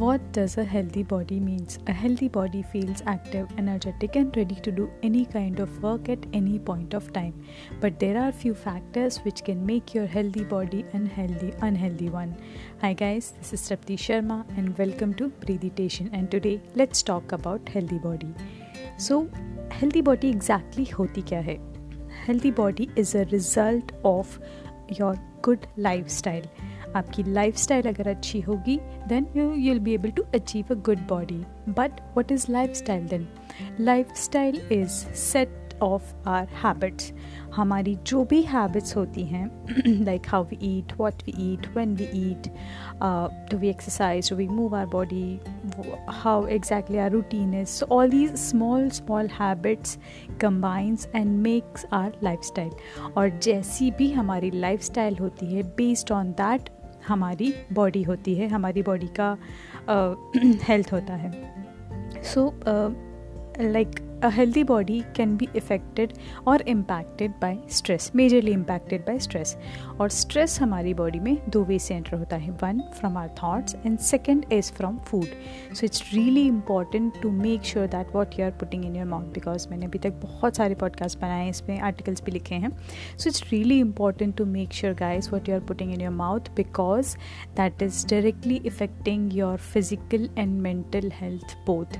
What does a healthy body means? A healthy body feels active, energetic and ready to do any kind of work at any point of time. But there are few factors which can make your healthy body unhealthy unhealthy one. Hi guys, this is Trapti Sharma and welcome to Breathitation and today let's talk about healthy body. So, healthy body exactly hoti kya hai? Healthy body is a result of your good lifestyle आपकी lifestyle अगर अच्छी होगी then you you'll be able to achieve a good body but what is lifestyle then lifestyle is set of our habits हमारी जो भी habits होती हैं like how we eat what we eat when we eat do we exercise do we move our body how exactly our routine is all these small small habits combines and makes our lifestyle और जैसी भी हमारी lifestyle होती है based on that हमारी body होती है हमारी बॉडी का हेल्थ होता है। So like a healthy body can be affected or impacted by stress majorly impacted by stress और stress हमारी body में दो way से enter होता है one from our thoughts and second is from food so it's really important to make sure that what you are putting in your mouth because मैंने अभी तक बहुत सारे podcast बनाए हैं इसमें articles भी लिखे हैं so it's really important to make sure guys what you are putting in your mouth because that is directly affecting your physical and mental health both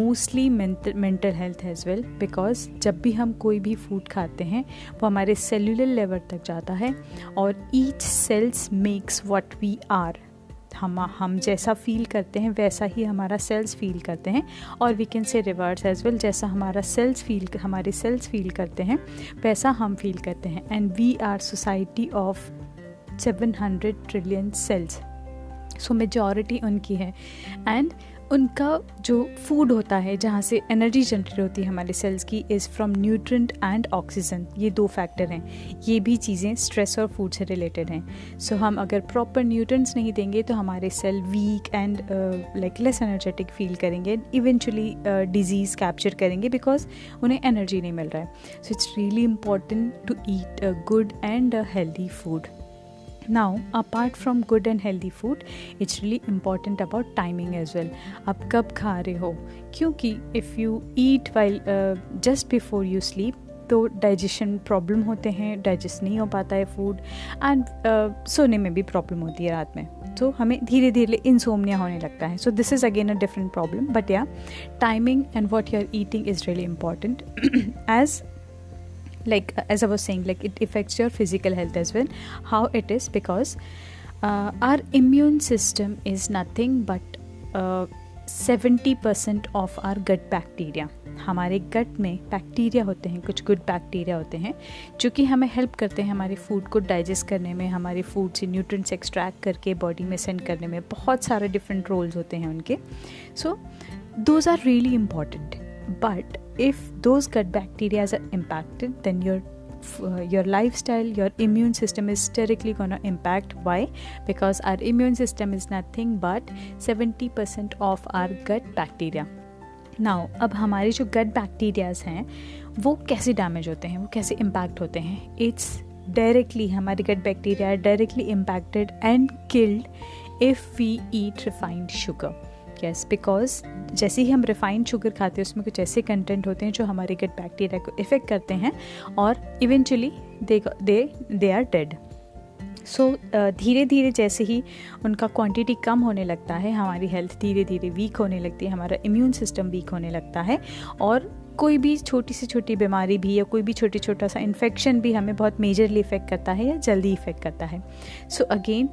mostly mental mental health health as well because जब भी हम कोई भी food खाते हैं, वो हमारे cellular level तक जाता है, और each cells makes what we are हम हम जैसा फील करते हैं, वैसा ही हमारा सेल्स फील करते हैं, और we can say reverse as well जैसा हमारा सेल्स फील हमारे सेल्स फील करते हैं, वैसा हम फील करते हैं. And we are society of seven hundred trillion cells so majority उनकी है. एंड उनका जो फ़ूड होता है जहाँ से एनर्जी जनरेट होती है हमारे सेल्स की is from nutrient and oxygen ये दो फैक्टर हैं। ये भी चीज़ें स्ट्रेस और फ़ूड से रिलेटेड हैं। सो so, हम अगर प्रॉपर न्यूट्रेंट्स नहीं देंगे तो हमारे cell weak and like less energetic feel करेंगे। इवेंचुअली डिज़ीज़ कैप्चर करेंगे बिकॉज़ उन्हें एनर्जी नहीं मिल रहा है। So it's really important to eat good and healthy food now apart from good and healthy food it's really important about timing as well. आप कब खा रहे हो? क्योंकि if you eat while just before you sleep तो digestion problem होते हैं digest नहीं हो पाता है फ़ूड एंड uh, सोने में भी प्रॉब्लम होती है रात में। तो हमें धीरे धीरे इंसोमनिया होने लगता है। So this is again a different problem but yeah timing and what you are eating is really important as like as i was saying like it affects your physical health as well. How it is because uh, our immune system is nothing but seventy percent of our gut bacteria हमारे gut में bacteria होते हैं कुछ good bacteria होते हैं जो कि हमें हेल्प करते हैं हमारे फ़ूड को डाइजेस्ट करने में हमारे फ़ूड से न्यूट्रिएंट्स एक्सट्रैक्ट करके बॉडी में सेंड करने में बहुत सारे डिफरेंट रोल्स होते हैं उनके। So those are really important but if those gut bacteria are impacted then your uh, your lifestyle your immune system is directly going to impact why because our immune system is nothing but 70% of our gut bacteria now अब हमारे जो गट bacterias हैं वो कैसे damage होते हैं वो कैसे इम्पैक्ट होते हैं इट्स डायरेक्टली हमारे gut bacteria directly impacted and killed if we eat refined sugar yes because जैसे ही हम रिफाइंड शुगर खाते हैं, उसमें कुछ ऐसे कंटेंट होते हैं जो हमारे गट बैक्टीरिया को इफ़ेक्ट करते हैं और eventually they they are dead so धीरे धीरे जैसे ही उनका क्वांटिटी कम होने लगता है, हमारी हेल्थ धीरे धीरे वीक होने लगती है, हमारा इम्यून सिस्टम वीक होने लगता है और कोई भी छोटी से छोटी बीमारी भी या कोई भी छोटी छोटा सा इन्फेक्शन भी हमें बहुत मेजरली इफ़ेक्ट करता है या जल्दी इफ़ेक्ट करता है। So again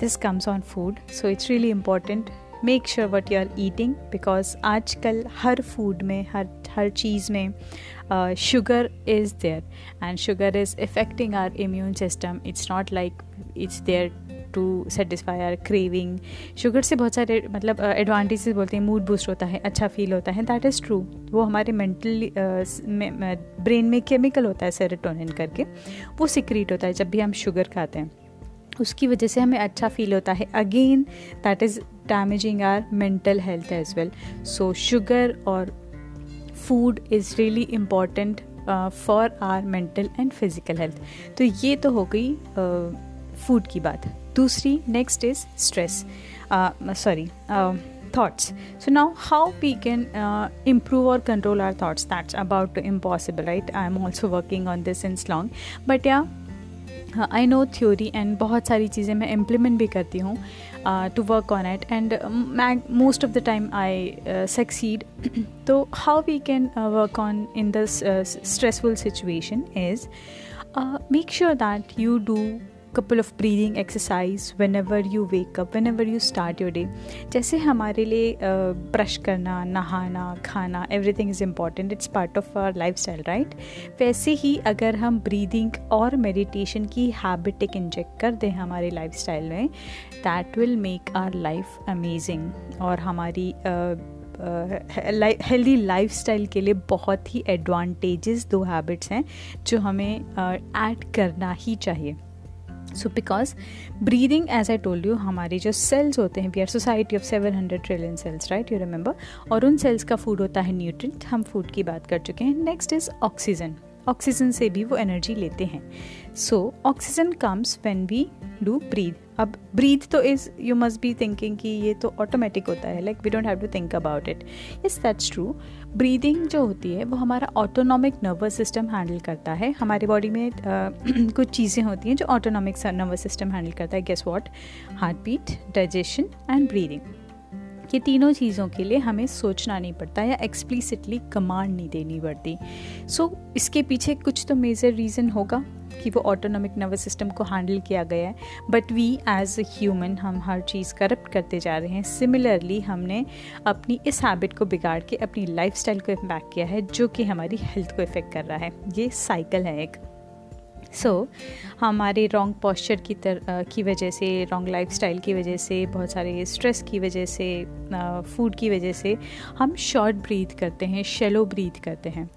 this comes on food so it's really important make sure what you are eating because आजकल हर फ़ूड में हर हर चीज़ में sugar is there and sugar is affecting our immune system it's not like it's there to satisfy our craving sugar से बहुत सारे मतलब एडवांटेजेस uh, बोलते हैं मूड बूस्ट होता है अच्छा फील होता है दैट इज़ ट्रू वो हमारे मेंटली ब्रेन में केमिकल होता है सेरोटोनिन करके वो सिक्रीट होता है जब भी हम शुगर खाते हैं। उसकी वजह से हमें अच्छा फील होता है। Again that is damaging our mental health as well so sugar और food is really important for our mental and physical health तो ये तो हो गई फ़ूड uh, की बात। दूसरी next is stress sorry thoughts so now how we can improve और control our thoughts that's about impossible right I am also working on this इंस long but yeah I know theory and बहुत सारी चीज़ें मैं implement भी करती हूँ। Uh, to work on it. And uh, mag- most of the time i uh, succeed. So how we can work on in this stressful situation is make sure that you do of breathing exercise whenever you wake up whenever you start your day जैसे हमारे लिए brush करना नहाना खाना everything is important it's part of our lifestyle right वैसे ही अगर हम ब्रीदिंग और मेडिटेशन की हैबिट एक इंजेक्ट कर दें हमारे लाइफ स्टाइल में that will make our life amazing और हमारी uh, हेल्दी लाइफ स्टाइल के लिए बहुत ही एडवांटेजेस दो हैबिट्स हैं जो हमें ऐड uh, करना ही चाहिए। So because breathing as I told you हमारे जो सेल्स होते हैं we are society of seven hundred trillion cells right you remember और उन सेल्स का फ़ूड होता है न्यूट्रिएंट हम फ़ूड की बात कर चुके हैं। नेक्स्ट इज़ ऑक्सीजन ऑक्सीजन से भी वो एनर्जी लेते हैं। So oxygen comes when we do breathe अब ब्रीथ तो is you must be thinking कि ये तो ऑटोमेटिक होता है like we don't have to think about it is that's true breathing जो होती है वो हमारा ऑटोनॉमिक नर्वस सिस्टम हैंडल करता है। हमारी बॉडी में uh, कुछ चीज़ें होती हैं जो ऑटोनॉमिक नर्वस सिस्टम हैंडल करता है। Guess what heart beat digestion and breathing ये तीनों चीज़ों के लिए हमें सोचना नहीं पड़ता या एक्सप्लिसिटली कमांड नहीं देनी पड़ती। सो so, इसके पीछे कुछ तो मेजर रीज़न होगा कि वो ऑटोनॉमिक नर्वस सिस्टम को हैंडल किया गया है। But we as a human हम हर चीज़ करप्ट करते जा रहे हैं। सिमिलरली हमने अपनी इस हैबिट को बिगाड़ के अपनी लाइफ को इम्पैक्ट किया है जो कि हमारी हेल्थ को इफ़ेक्ट कर रहा है। ये साइकिल है एक। सो so, हमारे रॉन्ग पॉस्चर की तर की वजह से रॉन्ग लाइफस्टाइल की वजह से बहुत सारे स्ट्रेस की वजह से फ़ूड की वजह से हम शॉर्ट ब्रीथ करते हैं शेलो ब्रीथ करते हैं।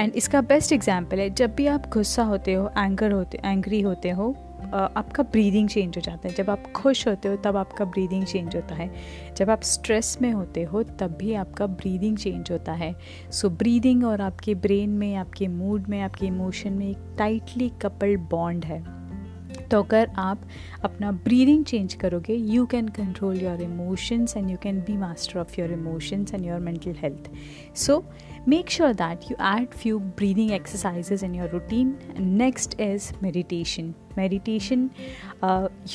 एंड इसका बेस्ट एग्ज़ाम्पल है जब भी आप गुस्सा होते हो एंगर होते एंग्री होते हो आपका ब्रीदिंग चेंज हो जाता है। जब आप खुश होते हो, तब आपका ब्रीदिंग चेंज होता है। जब आप स्ट्रेस में होते हो, तब भी आपका ब्रीदिंग चेंज होता है। सो ब्रीदिंग और आपके ब्रेन में, आपके मूड में, आपके इमोशन में एक टाइटली कपल्ड बॉन्ड है। तो अगर आप अपना ब्रीदिंग चेंज करोगे you can control your emotions and you can be master of your emotions and your mental health so make sure that you add few breathing exercises in your routine. Next is meditation. Meditation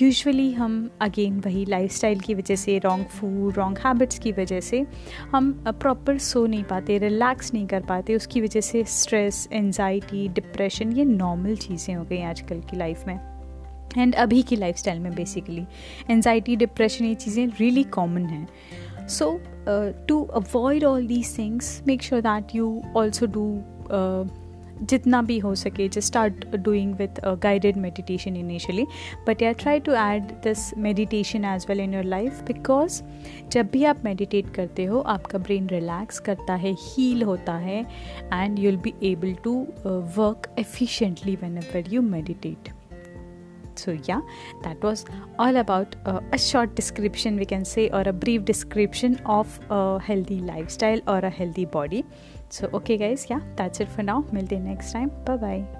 usually हम again वही lifestyle की वजह से wrong food wrong habits की वजह से हम proper uh, सो नहीं पाते रिलैक्स नहीं कर पाते। उसकी वजह से स्ट्रेस एनजाइटी डिप्रेशन ये नॉर्मल चीज़ें हो गई आजकल की लाइफ में। एंड अभी की लाइफस्टाइल में बेसिकली एनजाइटी डिप्रेशन ये चीज़ें रियली कॉमन हैं। So uh, to avoid all these things make sure that you also do uh, जितना भी हो सके just start doing with guided meditation initially but या try to add this meditation as well in your life because जब भी आप meditate करते हो आपका ब्रेन रिलैक्स करता है हील होता है and you will be able to work efficiently whenever you meditate so yeah that was all about uh, a short description we can say or a brief description of a healthy lifestyle or a healthy body. So okay guys yeah that's it for now. Milte next time. Bye bye